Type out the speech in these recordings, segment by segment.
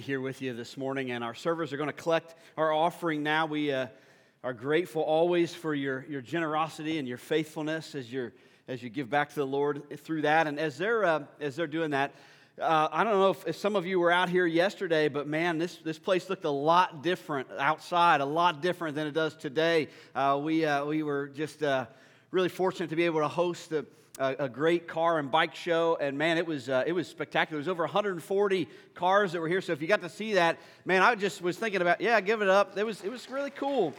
here with you this morning, and our servers are going to collect our offering now. We uh, are grateful always for your, your generosity and your faithfulness as, you as you give back to the Lord through that. And as they're, uh, as they're doing that, uh, I don't know if, if, some of you were out here yesterday, but man, this, this place looked a lot different outside, a lot different than it does today. Uh, we, uh, we were just uh, really fortunate to be able to host the a, a, great car and bike show, and man, it was uh, it was spectacular. There was over 140 cars that were here. So if you got to see that, man, I just was thinking about yeah, give it up. It was it was really cool.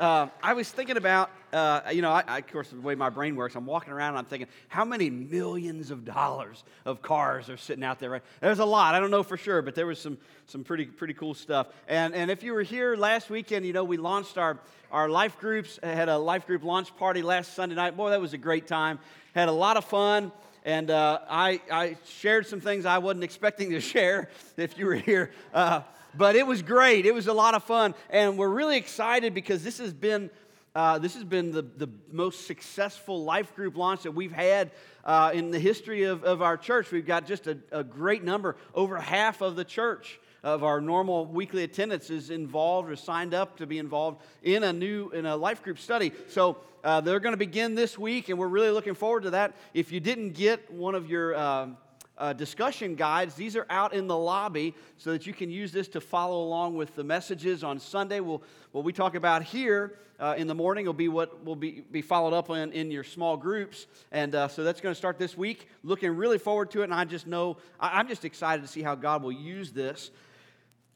Uh, I was thinking about, uh, you know, I, I, of course, the way my brain works, I'm walking around and I'm thinking, how many millions of dollars of cars are sitting out there? There's a lot. I don't know for sure, but there was some, some pretty, pretty cool stuff. And, and if you were here last weekend, you know, we launched our, our life groups, had a life group launch party last Sunday night. Boy, that was a great time. Had a lot of fun. And uh, I, I shared some things I wasn't expecting to share if you were here. Uh, but it was great. It was a lot of fun. And we're really excited because this has been. Uh, this has been the, the most successful life group launch that we've had uh, in the history of, of our church. We've got just a, a great number. Over half of the church of our normal weekly attendance is involved or signed up to be involved in a new in a life group study. So uh, they're going to begin this week, and we're really looking forward to that. If you didn't get one of your uh, discussion guides. These are out in the lobby so that you can use this to follow along with the messages on Sunday. We'll, what we talk about here uh, in the morning will be what will be, be followed up in, in your small groups. And uh, so that's going to start this week. Looking really forward to it. And I just know, I, I'm just excited to see how God will use this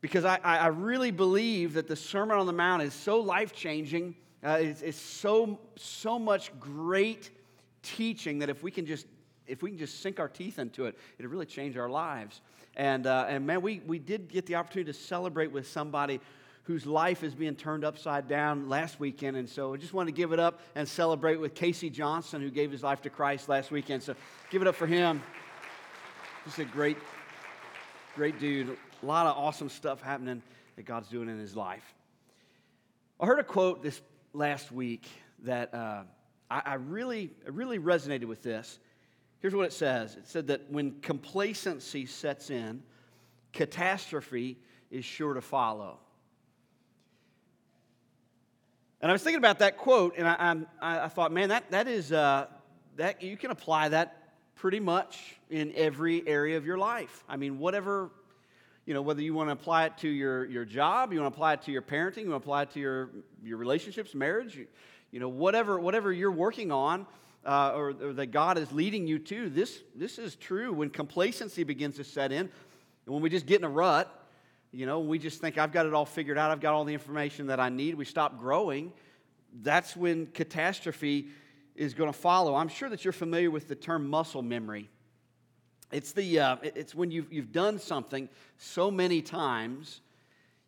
because I, I really believe that the Sermon on the Mount is so life changing. Uh, it's, it's so, so much great teaching that if we can just if we can just sink our teeth into it, it'll really change our lives. And, uh, and man, we, we did get the opportunity to celebrate with somebody whose life is being turned upside down last weekend. And so I just want to give it up and celebrate with Casey Johnson, who gave his life to Christ last weekend. So give it up for him. Just a great, great dude. A lot of awesome stuff happening that God's doing in his life. I heard a quote this last week that uh, I, I, really, I really resonated with this. Here's what it says it said that when complacency sets in, catastrophe is sure to follow. And I was thinking about that quote, and I, I, I thought, man, that, that is, uh, that, you can apply that pretty much in every area of your life. I mean, whatever, you know, whether you want to apply it to your, your job, you want to apply it to your parenting, you want to apply it to your, your relationships, marriage, you, you know, whatever, whatever you're working on, uh, or, or, that God is leading you to, this, this is true when complacency begins to set in. When we just get in a rut, you know, we just think, I've got it all figured out, I've got all the information that I need, we stop growing, that's when catastrophe is going to follow. I'm sure that you're familiar with the term muscle memory. It's, the, uh, it's when you've, you've done something so many times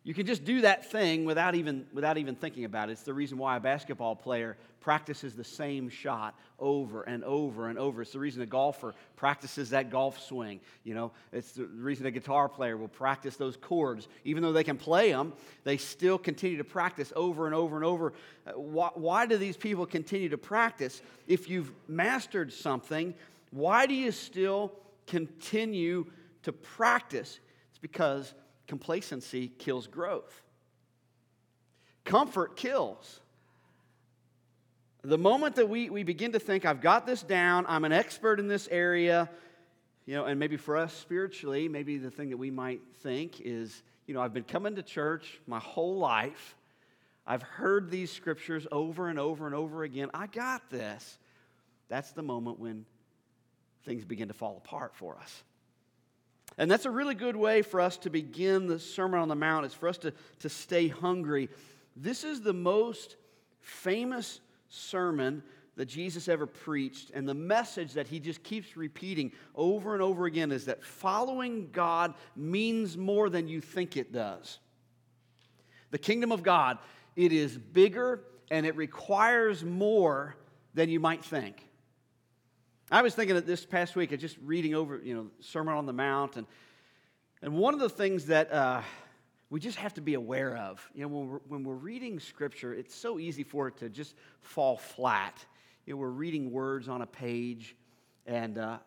you can just do that thing without even, without even thinking about it. It's the reason why a basketball player practices the same shot over and over and over. It's the reason a golfer practices that golf swing. You know, it's the reason a guitar player will practice those chords. Even though they can play them, they still continue to practice over and over and over. Why, why do these people continue to practice? If you've mastered something, why do you still continue to practice? It's because complacency kills growth. Comfort kills. The moment that we, we begin to think, I've got this down, I'm an expert in this area, you know, and maybe for us spiritually, maybe the thing that we might think is, you know, I've been coming to church my whole life. I've heard these scriptures over and over and over again. I got this. That's the moment when things begin to fall apart for us. And that's a really good way for us to begin the Sermon on the Mount, is for us to, to stay hungry. This is the most famous sermon that Jesus ever preached. And the message that he just keeps repeating over and over again is that following God means more than you think it does. The kingdom of God, it is bigger and it requires more than you might think. I was thinking that this past week of just reading over, you know, Sermon on the Mount, and, and one of the things that uh, we just have to be aware of, you know, when we're, when we're reading Scripture, it's so easy for it to just fall flat. You know, we're reading words on a page, and uh,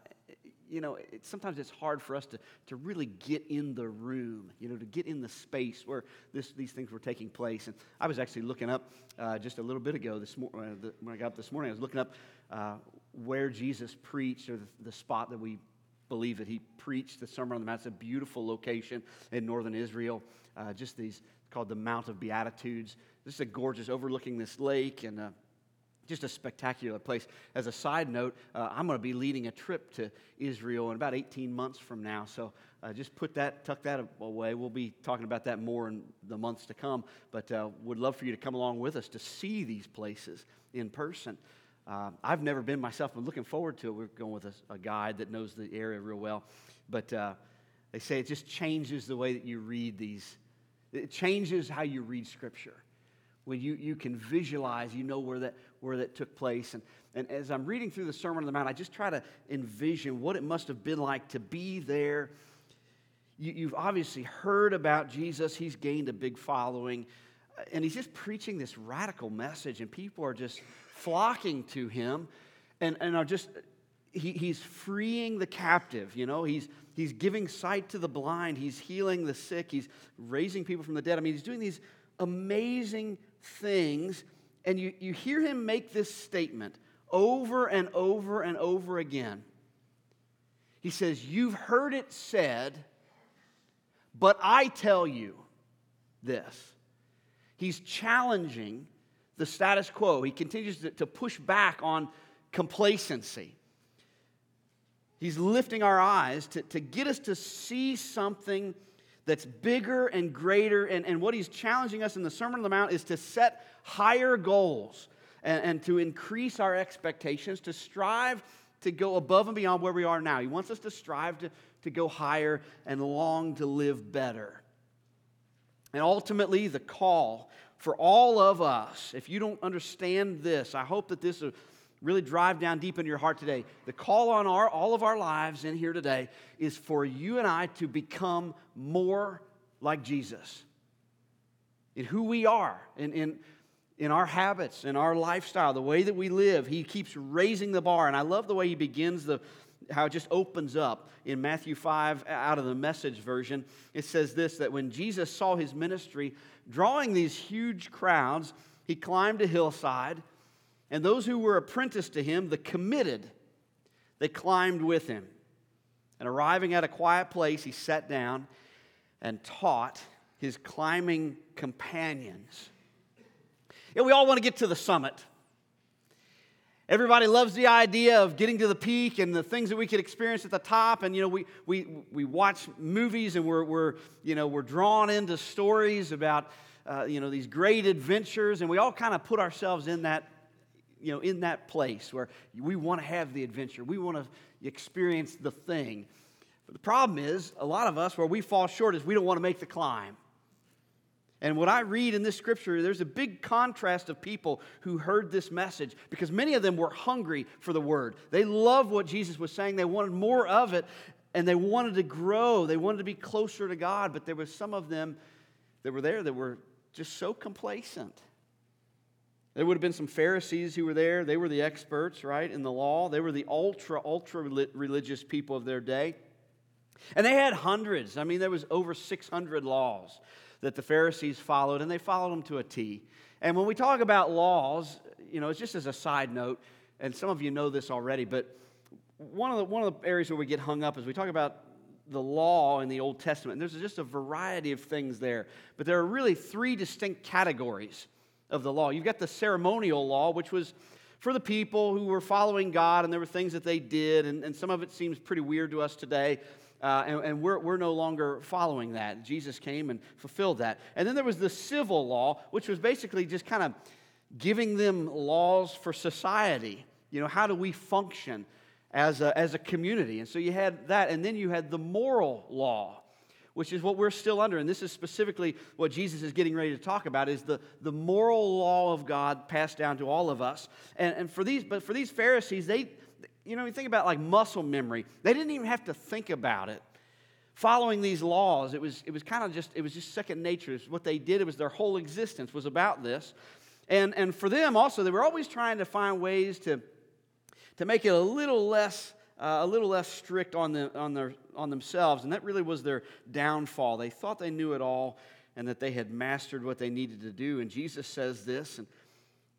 you know, it, sometimes it's hard for us to, to really get in the room, you know, to get in the space where this, these things were taking place. And I was actually looking up uh, just a little bit ago this mor- uh, when I got up this morning, I was looking up uh, where Jesus preached or the, the spot that we believe that he preached the Sermon on the Mount. It's a beautiful location in northern Israel, uh, just these called the Mount of Beatitudes. This is a gorgeous overlooking this lake and uh, just a spectacular place. As a side note, uh, I'm going to be leading a trip to Israel in about 18 months from now. So uh, just put that, tuck that away. We'll be talking about that more in the months to come. But uh, would love for you to come along with us to see these places in person. Uh, I've never been myself, but looking forward to it. We're going with a, a guide that knows the area real well. But uh, they say it just changes the way that you read these. It changes how you read Scripture when you, you can visualize, you know where that, where that took place. And, and as I'm reading through the Sermon on the Mount, I just try to envision what it must have been like to be there. You, you've obviously heard about Jesus, he's gained a big following, and he's just preaching this radical message, and people are just flocking to him and, and are just he, he's freeing the captive, you know, he's, he's giving sight to the blind, he's healing the sick, he's raising people from the dead. I mean, he's doing these amazing things. And you, you hear him make this statement over and over and over again. He says, You've heard it said, but I tell you this. He's challenging the status quo. He continues to, push back on complacency. He's lifting our eyes to, to get us to see something that's bigger and greater. And, and what he's challenging us in the Sermon on the Mount is to set higher goals and, and to increase our expectations, to strive to go above and beyond where we are now. He wants us to strive to, to go higher and long to live better. And ultimately, the call for all of us, if you don't understand this, I hope that this will really drive down deep into your heart today. The call on our, all of our lives in here today is for you and I to become more like Jesus in who we are, in, in, in our habits, in our lifestyle, the way that we live. He keeps raising the bar. And I love the way he begins the how it just opens up in Matthew 5 out of the message version. It says this that when Jesus saw his ministry drawing these huge crowds, he climbed a hillside and those who were apprenticed to him, the committed, they climbed with him. And arriving at a quiet place, he sat down and taught his climbing companions. Yeah, we all want to get to the summit. Everybody loves the idea of getting to the peak and the things that we could experience at the top. And, you know, we, we, we watch movies and we're, we're, you know, we're drawn into stories about, uh, you know, these great adventures. And we all kind of put ourselves in that you know, in that place where we want to have the adventure, we want to experience the thing. But the problem is, a lot of us, where we fall short, is we don't want to make the climb. And what I read in this scripture, there's a big contrast of people who heard this message because many of them were hungry for the word. They loved what Jesus was saying, they wanted more of it, and they wanted to grow. They wanted to be closer to God, but there was some of them that were there that were just so complacent. There would have been some Pharisees who were there. They were the experts, right, in the law. They were the ultra, ultra religious people of their day. And they had hundreds. I mean, there was over 600 laws that the Pharisees followed, and they followed them to a T. And when we talk about laws, you know, it's just as a side note, and some of you know this already, but one of the, one of the areas where we get hung up is we talk about the law in the Old Testament. And there's just a variety of things there. But there are really three distinct categories of the law. You've got the ceremonial law, which was for the people who were following God, and there were things that they did, and, and some of it seems pretty weird to us today. Uh, and, and we're, we're no longer following that. Jesus came and fulfilled that. And then there was the civil law, which was basically just kind of giving them laws for society. You know, how do we function as a, as a community? And so you had that. And then you had the moral law, which is what we're still under. And this is specifically what Jesus is getting ready to talk about is the, the moral law of God passed down to all of us. And, and for these, but for these Pharisees, they, you know, you think about like muscle memory, they didn't even have to think about it. Following these laws, it was, it was kind of just, it was just second nature. What they did, it was their whole existence was about this. And, and for them also, they were always trying to find ways to, to make it a little less uh, a little less strict on, the, on, their, on themselves, and that really was their downfall. They thought they knew it all and that they had mastered what they needed to do. And Jesus says this, and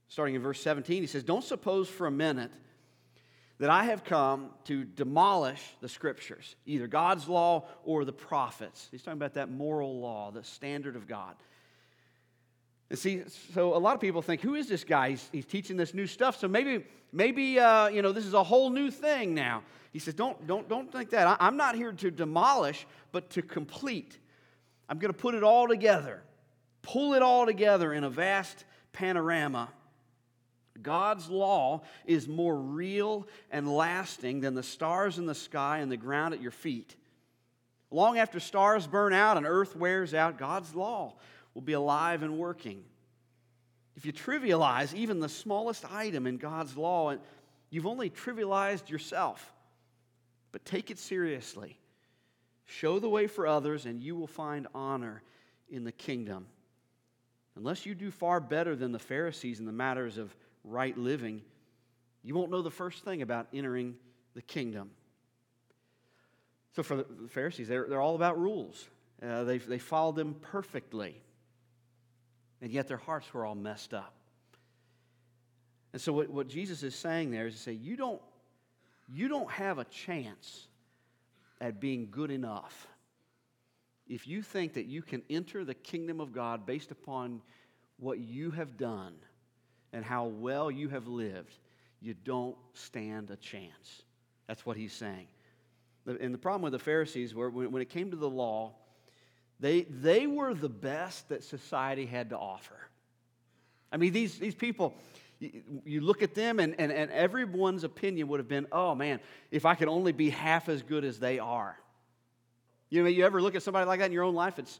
starting in verse 17, he says, Don't suppose for a minute that I have come to demolish the scriptures, either God's law or the prophets. He's talking about that moral law, the standard of God. And see, so a lot of people think, who is this guy? He's, he's teaching this new stuff. So maybe, maybe uh, you know, this is a whole new thing now. He says, don't, don't, don't think that. I, I'm not here to demolish, but to complete. I'm going to put it all together, pull it all together in a vast panorama. God's law is more real and lasting than the stars in the sky and the ground at your feet. Long after stars burn out and earth wears out, God's law will be alive and working. If you trivialize even the smallest item in God's law, you've only trivialized yourself. But take it seriously. Show the way for others, and you will find honor in the kingdom. Unless you do far better than the Pharisees in the matters of right living, you won't know the first thing about entering the kingdom. So, for the Pharisees, they're, they're all about rules. Uh, they, they followed them perfectly and yet their hearts were all messed up. And so, what, what Jesus is saying there is to say, you don't, you don't have a chance at being good enough if you think that you can enter the kingdom of God based upon what you have done and how well you have lived, you don't stand a chance. That's what he's saying. And the problem with the Pharisees, were when it came to the law, they, they were the best that society had to offer. I mean, these, these people, you, look at them, and, and, and everyone's opinion would have been, oh man, if I could only be half as good as they are. You know, you ever look at somebody like that in your own life? It's,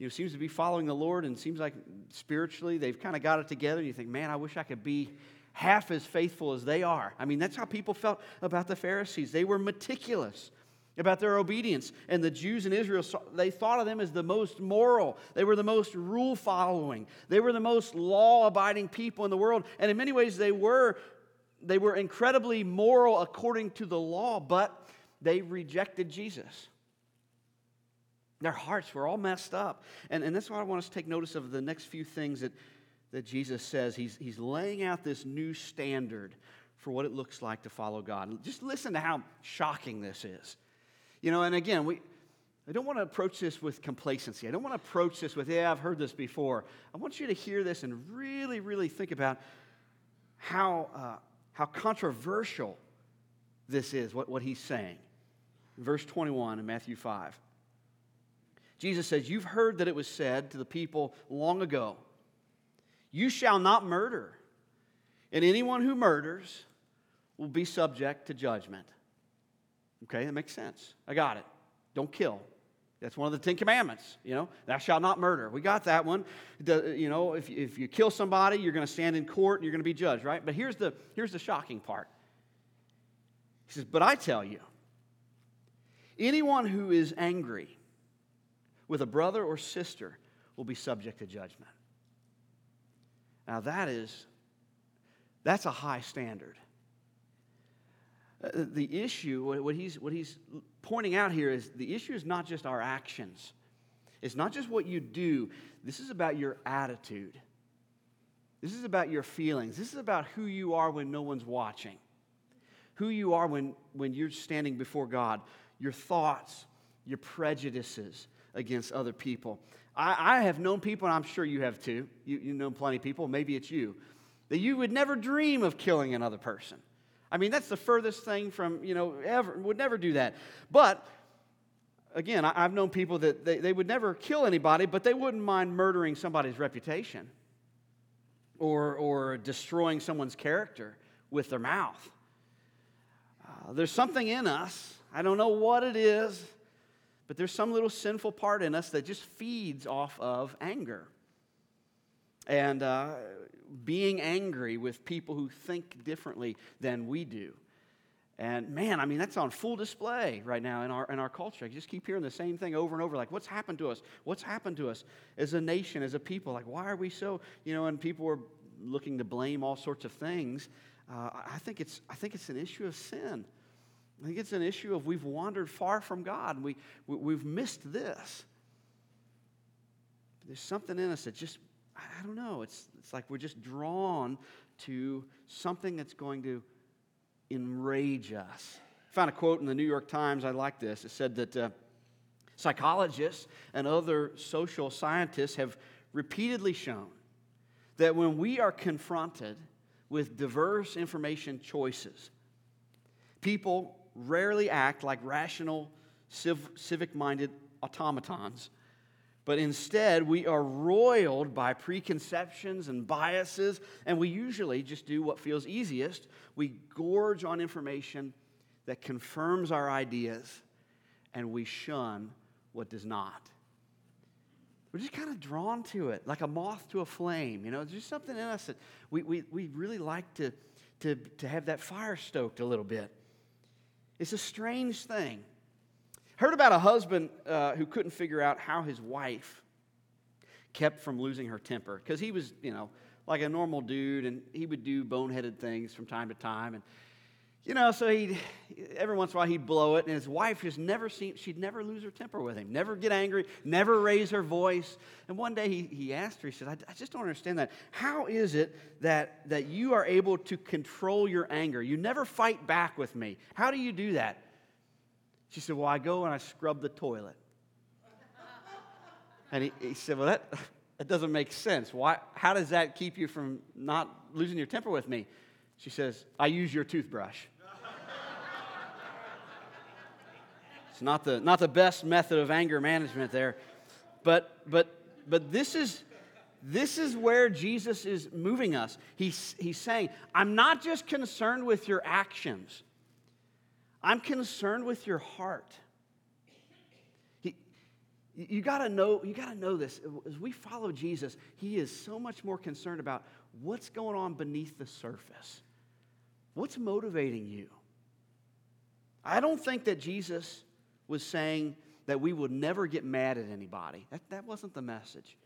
you know, seems to be following the Lord and seems like spiritually they've kind of got it together. And you think, man, I wish I could be half as faithful as they are. I mean, that's how people felt about the Pharisees. They were meticulous about their obedience. And the Jews in Israel, they thought of them as the most moral. They were the most rule following. They were the most law abiding people in the world. And in many ways, they were, they were incredibly moral according to the law, but they rejected Jesus. Their hearts were all messed up. And, and that's why I want us to take notice of the next few things that, that Jesus says. He's, he's laying out this new standard for what it looks like to follow God. Just listen to how shocking this is. You know, and again, we, I don't want to approach this with complacency. I don't want to approach this with, yeah, I've heard this before. I want you to hear this and really, really think about how, uh, how controversial this is, what, what he's saying. Verse 21 in Matthew 5. Jesus says, You've heard that it was said to the people long ago, You shall not murder, and anyone who murders will be subject to judgment. Okay, that makes sense. I got it. Don't kill. That's one of the Ten Commandments, you know. Thou shalt not murder. We got that one. The, you know, if, if you kill somebody, you're going to stand in court and you're going to be judged, right? But here's the, here's the shocking part. He says, But I tell you, anyone who is angry with a brother or sister will be subject to judgment. Now, that is, that's a high standard. Uh, the issue, what he's, what he's pointing out here is the issue is not just our actions. It's not just what you do. This is about your attitude. This is about your feelings. This is about who you are when no one's watching. Who you are when, when you're standing before God. Your thoughts, your prejudices against other people. I, I have known people, and I'm sure you have too. You, you know plenty of people, maybe it's you, that you would never dream of killing another person. I mean, that's the furthest thing from, you know, ever, would never do that. But again, I, have known people that they, they would never kill anybody, but they wouldn't mind murdering somebody's reputation or, or destroying someone's character with their mouth. Uh, there's something in us, I don't know what it is, but there's some little sinful part in us that just feeds off of anger. And uh, being angry with people who think differently than we do. And man, I mean, that's on full display right now in our, in our culture. I just keep hearing the same thing over and over like, what's happened to us? What's happened to us as a nation, as a people? Like, why are we so, you know, and people are looking to blame all sorts of things. Uh, I, think it's, I think it's an issue of sin. I think it's an issue of we've wandered far from God we, we, we've missed this. There's something in us that just, I don't know, it's, it's like we're just drawn to something that's going to enrage us. I found a quote in the New York Times, I like this. It said that uh, psychologists and other social scientists have repeatedly shown that when we are confronted with diverse information choices, people rarely act like rational, civ- civic minded automatons, but instead we are roiled by preconceptions and biases, and we usually just do what feels easiest. We gorge on information that confirms our ideas, and we shun what does not. We're just kind of drawn to it, like a moth to a flame. You know, there's just something in us that we, we, we really like to, to, to have that fire stoked a little bit. It's a strange thing. Heard about a husband uh, who couldn't figure out how his wife kept from losing her temper because he was, you know, like a normal dude and he would do boneheaded things from time to time. And you know, so he every once in a while he'd blow it, and his wife just never seemed she'd never lose her temper with him, never get angry, never raise her voice. And one day he, he asked her, he said, I, I just don't understand that. How is it that, that you are able to control your anger? You never fight back with me. How do you do that? She said, Well, I go and I scrub the toilet. and he, he said, Well, that, that doesn't make sense. Why, how does that keep you from not losing your temper with me? She says, I use your toothbrush. it's not the, not the best method of anger management there. But, but, but this, is, this is where Jesus is moving us. He's, he's saying, I'm not just concerned with your actions, I'm concerned with your heart. He, you got to know you got to know this as we follow jesus he is so much more concerned about what's going on beneath the surface What's motivating you? I don't think that Jesus was saying that we would never get mad at anybody. That, that wasn't the message.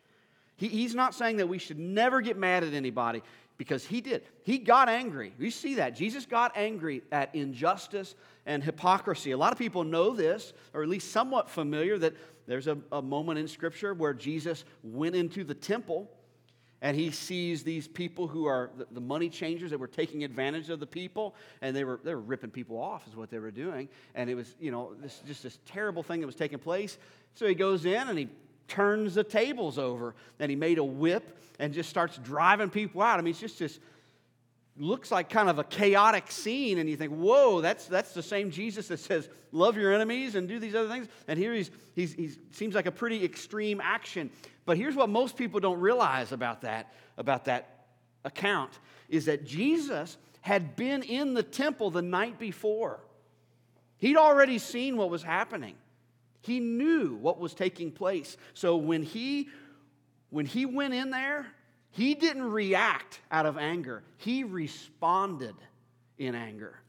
He, he's not saying that we should never get mad at anybody because he did. He got angry. You see that. Jesus got angry at injustice and hypocrisy. A lot of people know this, or at least somewhat familiar, that there's a, a moment in Scripture where Jesus went into the temple and he sees these people who are the money changers that were taking advantage of the people and they were, they were ripping people off is what they were doing. And it was you know this just this terrible thing that was taking place. So he goes in and he turns the tables over and he made a whip and just starts driving people out. I mean it's just this looks like kind of a chaotic scene and you think whoa that's that's the same jesus that says love your enemies and do these other things and here he's he's he seems like a pretty extreme action but here's what most people don't realize about that, about that account is that Jesus had been in the temple the night before. He'd already seen what was happening. He knew what was taking place. So when he when he went in there, he didn't react out of anger. He responded in anger.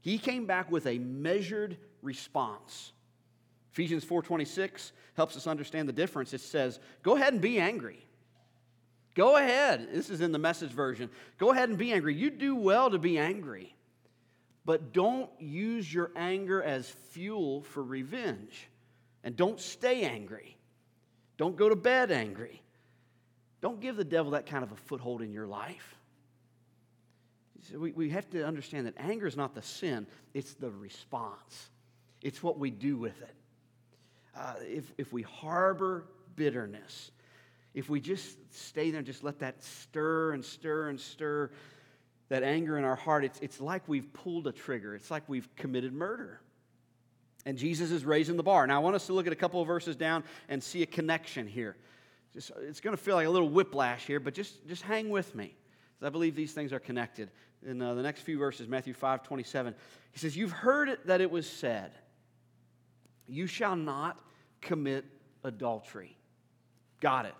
He came back with a measured response. Ephesians 4:26 helps us understand the difference. It says, "Go ahead and be angry." Go ahead. This is in the message version. Go ahead and be angry. You do well to be angry. But don't use your anger as fuel for revenge. And don't stay angry. Don't go to bed angry. Don't give the devil that kind of a foothold in your life. We, we have to understand that anger is not the sin, it's the response, it's what we do with it uh, if, if we harbor bitterness, if we just stay there and just let that stir and stir and stir that anger in our heart, it's, it's like we've pulled a trigger. It's like we've committed murder. And Jesus is raising the bar. Now, I want us to look at a couple of verses down and see a connection here. Just, it's going to feel like a little whiplash here, but just, just hang with me. I believe these things are connected. In uh, the next few verses, Matthew 5 27, he says, You've heard it that it was said, You shall not commit adultery. Got it.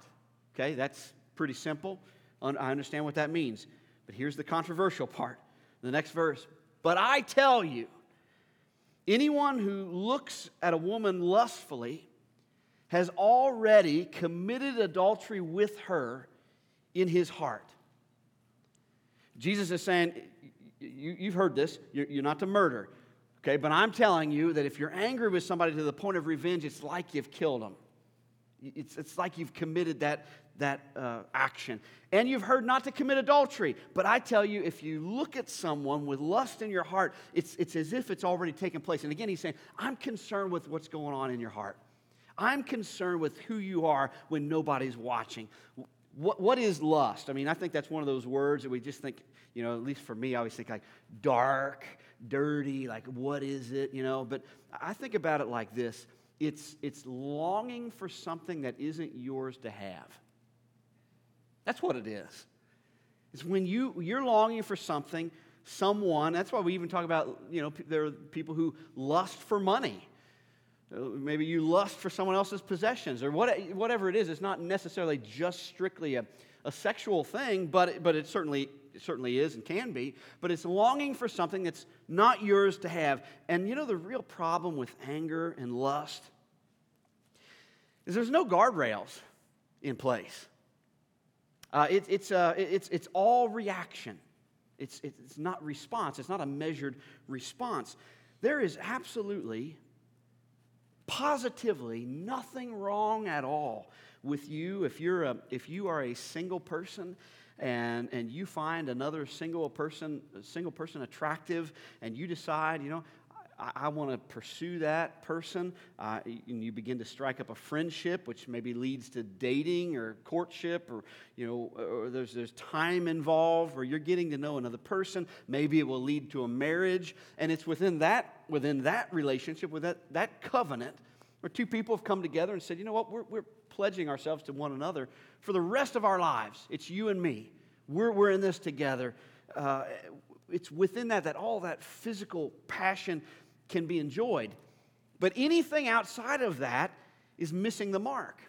Okay, that's pretty simple. I understand what that means. But here's the controversial part. The next verse. But I tell you, anyone who looks at a woman lustfully has already committed adultery with her in his heart. Jesus is saying, you, have heard this, you're, you're not to murder. Okay, but I'm telling you that if you're angry with somebody to the point of revenge, it's like you've killed them. It's, it's like you've committed that, that uh, action. And you've heard not to commit adultery. But I tell you, if you look at someone with lust in your heart, it's, it's as if it's already taken place. And again, he's saying, I'm concerned with what's going on in your heart. I'm concerned with who you are when nobody's watching. What, what is lust? I mean, I think that's one of those words that we just think, you know, at least for me, I always think like dark, dirty, like what is it, you know? But I think about it like this it's, it's longing for something that isn't yours to have. That's what it is. It's when you, you're longing for something, someone, that's why we even talk about, you know, there are people who lust for money. Maybe you lust for someone else's possessions or what, whatever it is. It's not necessarily just strictly a, a sexual thing, but, but it, certainly, it certainly is and can be. But it's longing for something that's not yours to have. And you know, the real problem with anger and lust is there's no guardrails in place. Uh, it, it's, uh, it's, it's all reaction. It's, it's not response. It's not a measured response. There is absolutely positively nothing wrong at all with you if you're a, if you are a single person and, and you find another single person single person attractive and you decide you know I, I want to pursue that person. Uh, and you begin to strike up a friendship, which maybe leads to dating or courtship, or you know, or there's there's time involved, or you're getting to know another person. Maybe it will lead to a marriage, and it's within that within that relationship, with that that covenant, where two people have come together and said, you know what, we're we're pledging ourselves to one another for the rest of our lives. It's you and me. We're we're in this together. Uh, it's within that that all that physical passion can be enjoyed. But anything outside of that is missing the mark.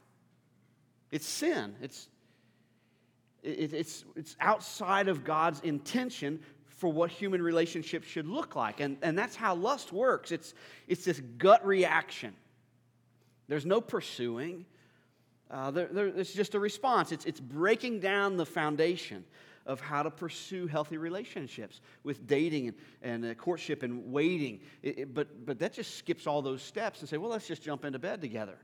It's sin. It's, it, it's, it's outside of God's intention for what human relationships should look like. And, and that's how lust works it's, it's this gut reaction. There's no pursuing, uh, there, there, it's just a response. It's, it's breaking down the foundation of how to pursue healthy relationships with dating and, and uh, courtship and waiting. It, it, but, but that just skips all those steps and say, well, let's just jump into bed together.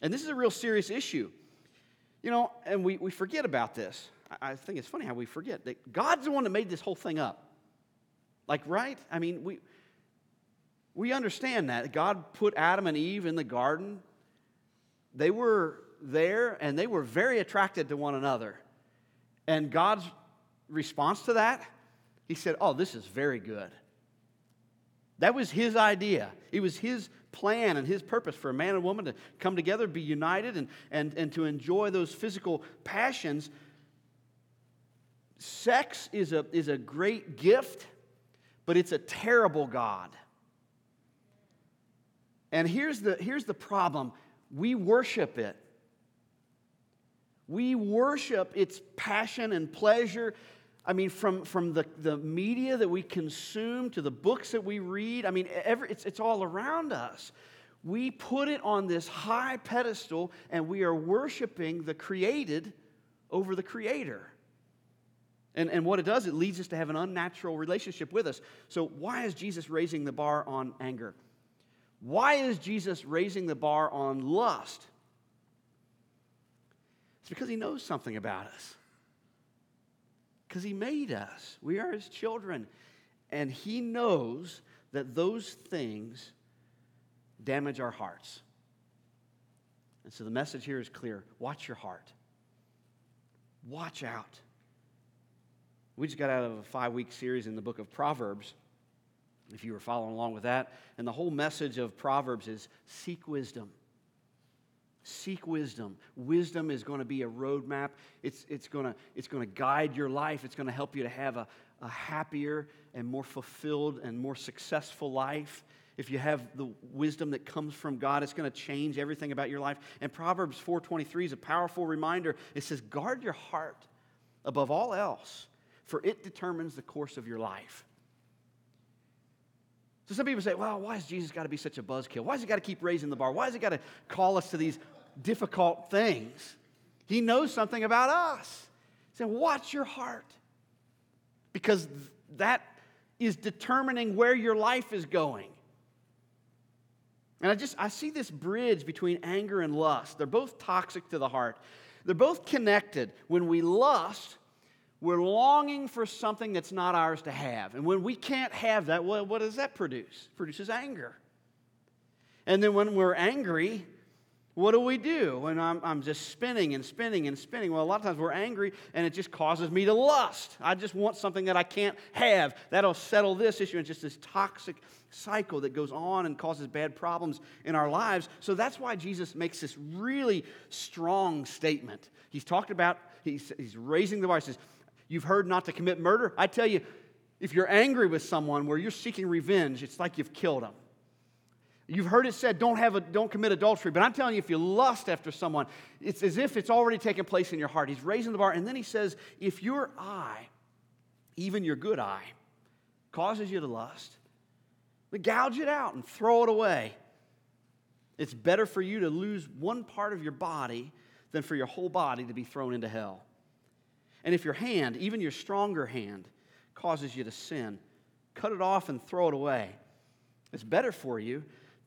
And this is a real serious issue. You know, and we, we forget about this. I, I think it's funny how we forget that God's the one that made this whole thing up. Like, right? I mean, we, we understand that. God put Adam and Eve in the garden. They were there and they were very attracted to one another. And God's response to that, he said, Oh, this is very good. That was his idea. It was his plan and his purpose for a man and woman to come together, be united, and, and, and to enjoy those physical passions. Sex is a, is a great gift, but it's a terrible God. And here's the, here's the problem we worship it. We worship its passion and pleasure. I mean, from, from the, the media that we consume to the books that we read, I mean, every, it's, it's all around us. We put it on this high pedestal and we are worshiping the created over the creator. And, and what it does, it leads us to have an unnatural relationship with us. So, why is Jesus raising the bar on anger? Why is Jesus raising the bar on lust? It's because He knows something about us. Because He made us. We are His children. And He knows that those things damage our hearts. And so the message here is clear watch your heart, watch out. We just got out of a five week series in the book of Proverbs, if you were following along with that. And the whole message of Proverbs is seek wisdom. Seek wisdom. Wisdom is going to be a roadmap. It's, it's, going to, it's going to guide your life. It's going to help you to have a, a happier and more fulfilled and more successful life. If you have the wisdom that comes from God, it's going to change everything about your life. And Proverbs 4:23 is a powerful reminder. It says, "Guard your heart above all else, for it determines the course of your life." So some people say, well, why has Jesus got to be such a buzzkill? Why has he got to keep raising the bar? Why has he got to call us to these difficult things. He knows something about us. He said, Watch your heart. Because that is determining where your life is going. And I just I see this bridge between anger and lust. They're both toxic to the heart. They're both connected. When we lust, we're longing for something that's not ours to have. And when we can't have that, well, what does that produce? It produces anger. And then when we're angry, what do we do when I'm, I'm just spinning and spinning and spinning? Well, a lot of times we're angry and it just causes me to lust. I just want something that I can't have. That'll settle this issue. It's just this toxic cycle that goes on and causes bad problems in our lives. So that's why Jesus makes this really strong statement. He's talked about, he's, he's raising the bar. He says, You've heard not to commit murder. I tell you, if you're angry with someone where you're seeking revenge, it's like you've killed them. You've heard it said, don't, have a, don't commit adultery. But I'm telling you, if you lust after someone, it's as if it's already taken place in your heart. He's raising the bar. And then he says, if your eye, even your good eye, causes you to lust, then gouge it out and throw it away. It's better for you to lose one part of your body than for your whole body to be thrown into hell. And if your hand, even your stronger hand, causes you to sin, cut it off and throw it away. It's better for you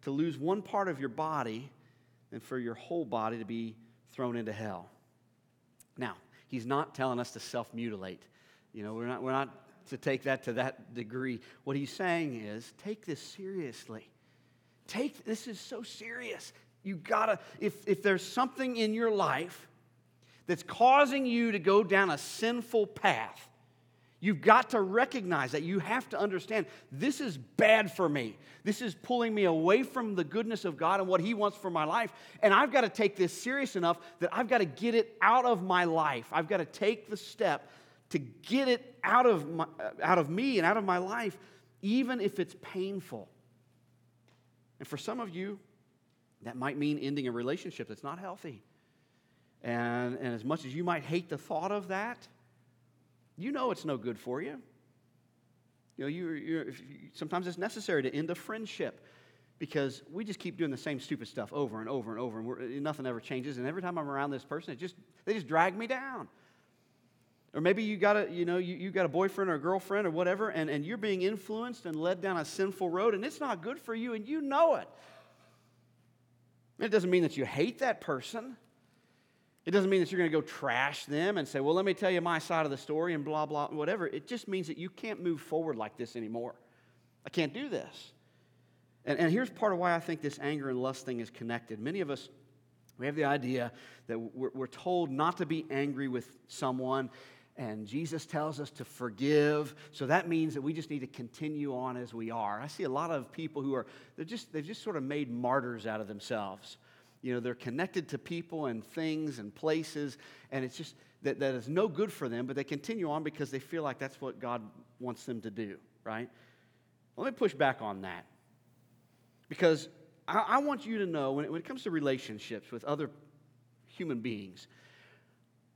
to lose one part of your body than for your whole body to be thrown into hell. Now, he's not telling us to self mutilate. You know, we're not, we're not to take that to that degree. What he's saying is take this seriously. Take this is so serious. You gotta, if, if there's something in your life that's causing you to go down a sinful path, You've got to recognize that. You have to understand this is bad for me. This is pulling me away from the goodness of God and what He wants for my life. And I've got to take this serious enough that I've got to get it out of my life. I've got to take the step to get it out of, my, uh, out of me and out of my life, even if it's painful. And for some of you, that might mean ending a relationship that's not healthy. And, and as much as you might hate the thought of that, you know it's no good for you. You know, you, you, sometimes it's necessary to end a friendship because we just keep doing the same stupid stuff over and over and over, and nothing ever changes. And every time I'm around this person, it just they just drag me down. Or maybe you got a, you know, you, you got a boyfriend or a girlfriend or whatever, and, and you're being influenced and led down a sinful road, and it's not good for you, and you know it. It doesn't mean that you hate that person. It doesn't mean that you're going to go trash them and say, well, let me tell you my side of the story and blah, blah, whatever. It just means that you can't move forward like this anymore. I can't do this. And, and here's part of why I think this anger and lust thing is connected. Many of us, we have the idea that we're, we're told not to be angry with someone, and Jesus tells us to forgive. So that means that we just need to continue on as we are. I see a lot of people who are, they're just, they've just sort of made martyrs out of themselves you know, they're connected to people and things and places, and it's just that, that is no good for them, but they continue on because they feel like that's what God wants them to do, right? Let me push back on that. Because I, I want you to know when it, when it comes to relationships with other human beings,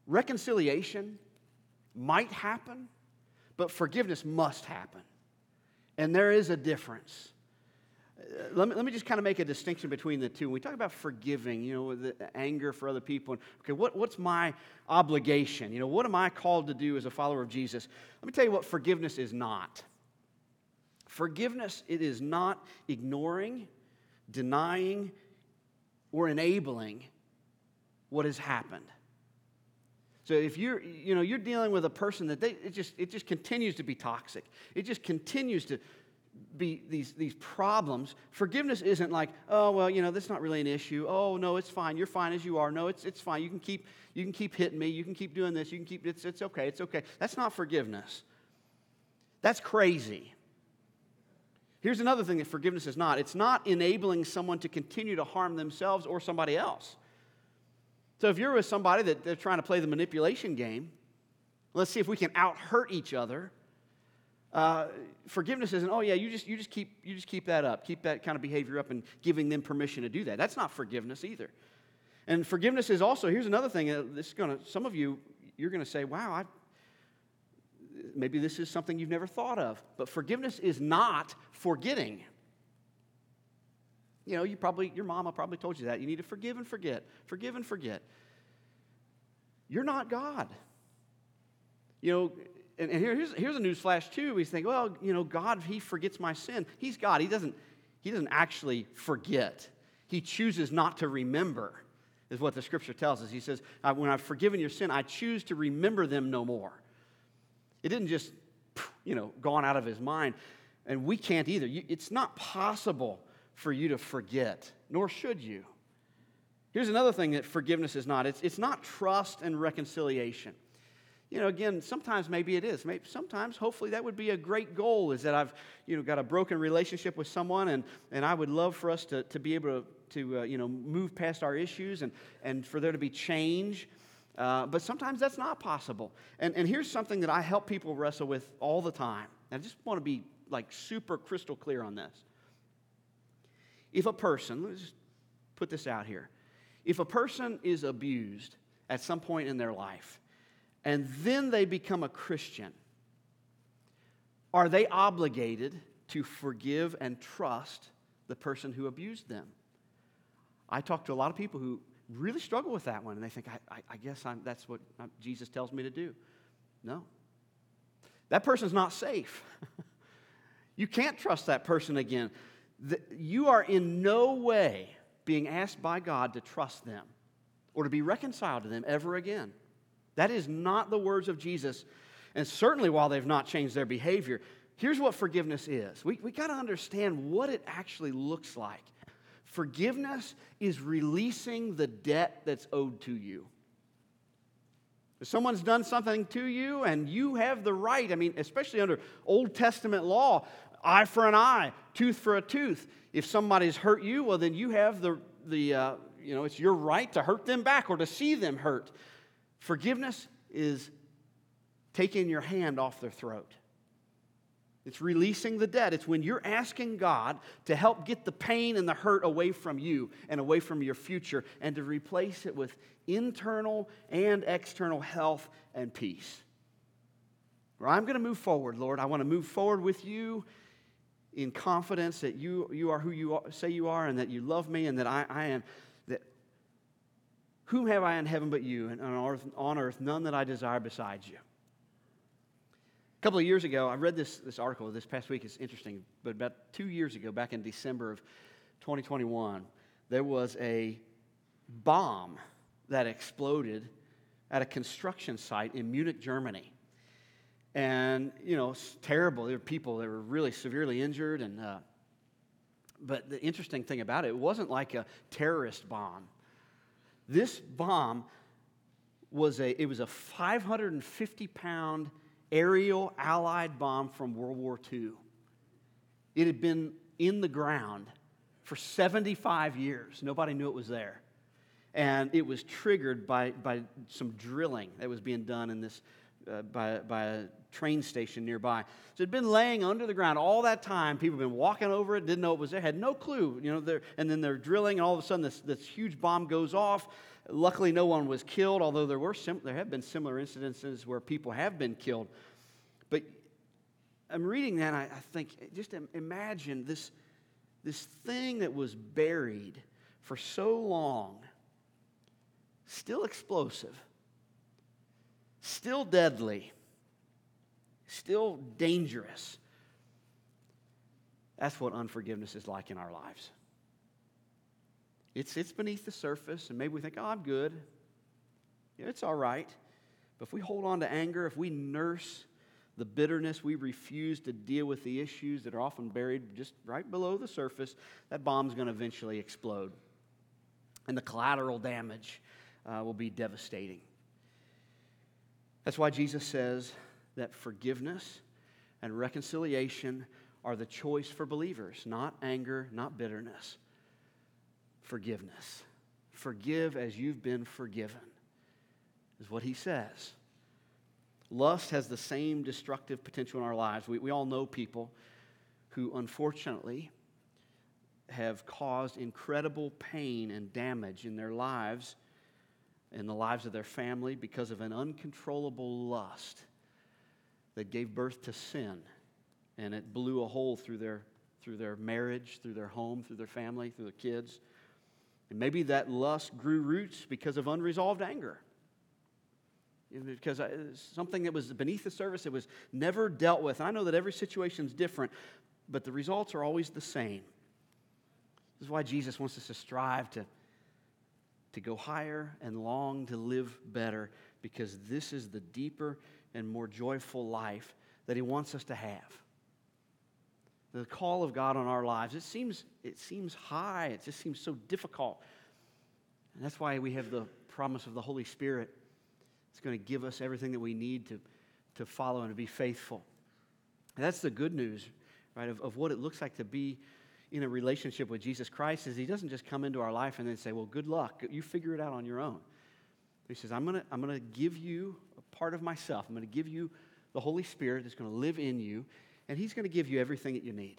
reconciliation might happen, but forgiveness must happen. And there is a difference Uh, let me, let me just kind of make a distinction between the two. When we talk about forgiving, you know, the anger for other people, okay, what, what's my obligation? You know, what am I called to do as a follower of Jesus? Let me tell you what forgiveness is not. Forgiveness, it is not ignoring, denying, or enabling what has happened. So if you're, you know, you're dealing with a person that they, it just, it just continues to be toxic. It just continues to, be these, these problems, forgiveness isn't like, oh, well, you know, that's not really an issue. Oh, no, it's fine. You're fine as you are. No, it's, it's fine. You can, keep, you can keep hitting me. You can keep doing this. You can keep, it's, it's okay. It's okay. That's not forgiveness. That's crazy. Here's another thing that forgiveness is not it's not enabling someone to continue to harm themselves or somebody else. So if you're with somebody that they're trying to play the manipulation game, let's see if we can out hurt each other uh, forgiveness isn't, oh yeah, you just, you, just keep, you just keep that up, keep that kind of behavior up and giving them permission to do that. That's not forgiveness either. And forgiveness is also, here's another thing, uh, this is gonna, some of you, you're gonna say, wow, I, maybe this is something you've never thought of. But forgiveness is not forgetting. You know, you probably, your mama probably told you that. You need to forgive and forget, forgive and forget. You're not God. You know, and, and here, here's, here's a news flash too. We think, well, you know, God, He forgets my sin. He's God. He doesn't, he doesn't actually forget. He chooses not to remember, is what the scripture tells us. He says, when I've forgiven your sin, I choose to remember them no more. It didn't just, you know, gone out of his mind. And we can't either. It's not possible for you to forget, nor should you. Here's another thing that forgiveness is not it's, it's not trust and reconciliation you know, again, sometimes maybe it is. Maybe sometimes, hopefully, that would be a great goal is that I've, you know, got a broken relationship with someone and, and I would love for us to, to be able to, to uh, you know, move past our issues and, and for there to be change. Uh, but sometimes that's not possible. And, and here's something that I help people wrestle with all the time. I just want to be like super crystal clear on this. If a person, let's put this out here. If a person is abused at some point in their life, and then they become a Christian, are they obligated to forgive and trust the person who abused them? I talk to a lot of people who really struggle with that one, and they think, I, I, I guess I'm, that's what uh, Jesus tells me to do. No. That person's not safe. you can't trust that person again. The, you are in no way being asked by God to trust them or to be reconciled to them ever again. That is not the words of Jesus. And certainly while they've not changed their behavior, here's what forgiveness is. We, we got to understand what it actually looks like. Forgiveness is releasing the debt that's owed to you. If someone's done something to you and you have the right, I mean, especially under Old Testament law, eye for an eye, tooth for a tooth. If somebody's hurt you, well, then you have the, the uh, you know, it's your right to hurt them back or to see them hurt. Forgiveness is taking your hand off their throat. It's releasing the debt. It's when you're asking God to help get the pain and the hurt away from you and away from your future and to replace it with internal and external health and peace. Where I'm going to move forward, Lord. I want to move forward with you in confidence that you, you are who you are, say you are and that you love me and that I, I am whom have I in heaven but you, and on earth, on earth none that I desire besides you? A couple of years ago, I read this, this article this past week. It's interesting, but about two years ago, back in December of 2021, there was a bomb that exploded at a construction site in Munich, Germany. And, you know, it's terrible. There were people that were really severely injured. And, uh, but the interesting thing about it, it wasn't like a terrorist bomb. This bomb was a, it was a 550 pound aerial Allied bomb from World War II. It had been in the ground for 75 years. Nobody knew it was there. And it was triggered by, by some drilling that was being done in this, uh, by, by a train station nearby. So it had been laying under the ground all that time. People had been walking over it, didn't know it was there, had no clue. You know, and then they're drilling, and all of a sudden this, this huge bomb goes off. Luckily, no one was killed, although there, were sim- there have been similar incidences where people have been killed. But I'm reading that, I, I think, just imagine this, this thing that was buried for so long, still explosive, still deadly still dangerous. That's what unforgiveness is like in our lives. It's, it's beneath the surface, and maybe we think, oh, I'm good. Yeah, it's all right. But if we hold on to anger, if we nurse the bitterness, we refuse to deal with the issues that are often buried just right below the surface, that bomb's going to eventually explode. And the collateral damage uh, will be devastating. That's why Jesus says, that forgiveness and reconciliation are the choice for believers, not anger, not bitterness. Forgiveness. Forgive as you've been forgiven, is what he says. Lust has the same destructive potential in our lives. We, we all know people who, unfortunately, have caused incredible pain and damage in their lives, in the lives of their family, because of an uncontrollable lust that gave birth to sin. And it blew a hole through their, through their marriage, through their home, through their family, through their kids. And maybe that lust grew roots because of unresolved anger. because something that was beneath the surface, it was never dealt with. I know that every situation is different, but the results are always the same. This is why Jesus wants us to strive to, to go higher and long to live better, because this is the deeper and more joyful life that He wants us to have. The call of God on our lives, it seems, it seems high, it just seems so difficult. And that's why we have the promise of the Holy Spirit. It's going to give us everything that we need to, to follow and to be faithful. And that's the good news, right, of, of what it looks like to be in a relationship with Jesus Christ is he doesn't just come into our life and then say, well, good luck. You figure it out on your own. He says, I'm going to I'm going to give you a part of myself. I'm going to give you the Holy Spirit that's going to live in you, and he's going to give you everything that you need.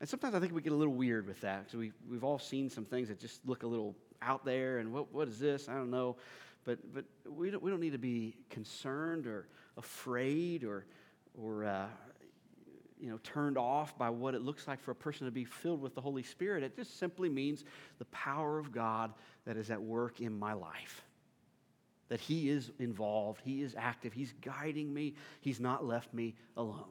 And sometimes I think we get a little weird with that because we, we've all seen some things that just look a little out there and what, what is this? I don't know. But, but we, don't, we don't need to be concerned or afraid or, or uh, you know, turned off by what it looks like for a person to be filled with the Holy Spirit. It just simply means the power of God that is at work in my life. That He is involved, He is active, He's guiding me, He's not left me alone.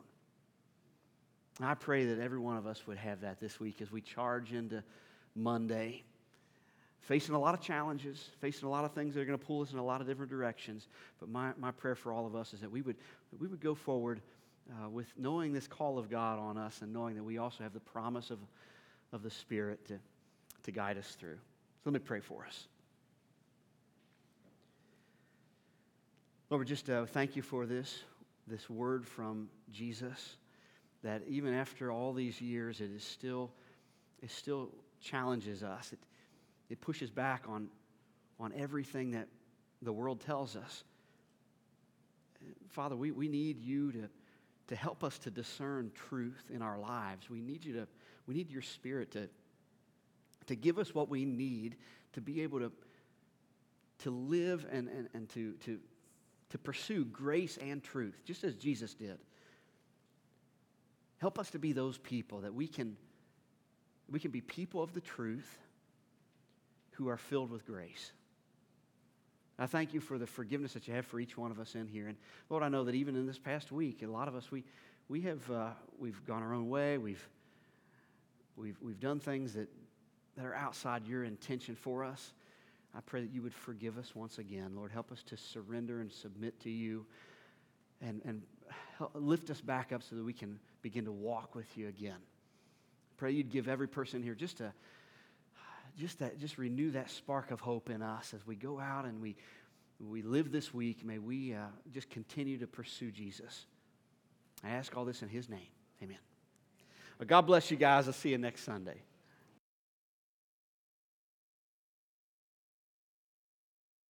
I pray that every one of us would have that this week as we charge into Monday, facing a lot of challenges, facing a lot of things that are going to pull us in a lot of different directions. But my, my prayer for all of us is that we would, that we would go forward uh, with knowing this call of God on us and knowing that we also have the promise of, of the Spirit to, to guide us through. So let me pray for us. Lord, just uh, thank you for this, this word from Jesus that even after all these years, it is still, it still challenges us. It, it pushes back on, on everything that the world tells us. Father, we, we need you to, to help us to discern truth in our lives. We need you to, we need your spirit to, to give us what we need to be able to, to live and, and, and to, to, to pursue grace and truth, just as Jesus did. Help us to be those people that we can, we can be people of the truth who are filled with grace. I thank you for the forgiveness that you have for each one of us in here. And Lord, I know that even in this past week, a lot of us, we, we have, uh, we've gone our own way. We've, we've, we've done things that, that are outside your intention for us. I pray that you would forgive us once again. Lord, help us to surrender and submit to you and, and help lift us back up so that we can begin to walk with you again. Pray you'd give every person here just a just that just renew that spark of hope in us as we go out and we we live this week. May we uh, just continue to pursue Jesus. I ask all this in His name. Amen. Well, God bless you guys. I'll see you next Sunday.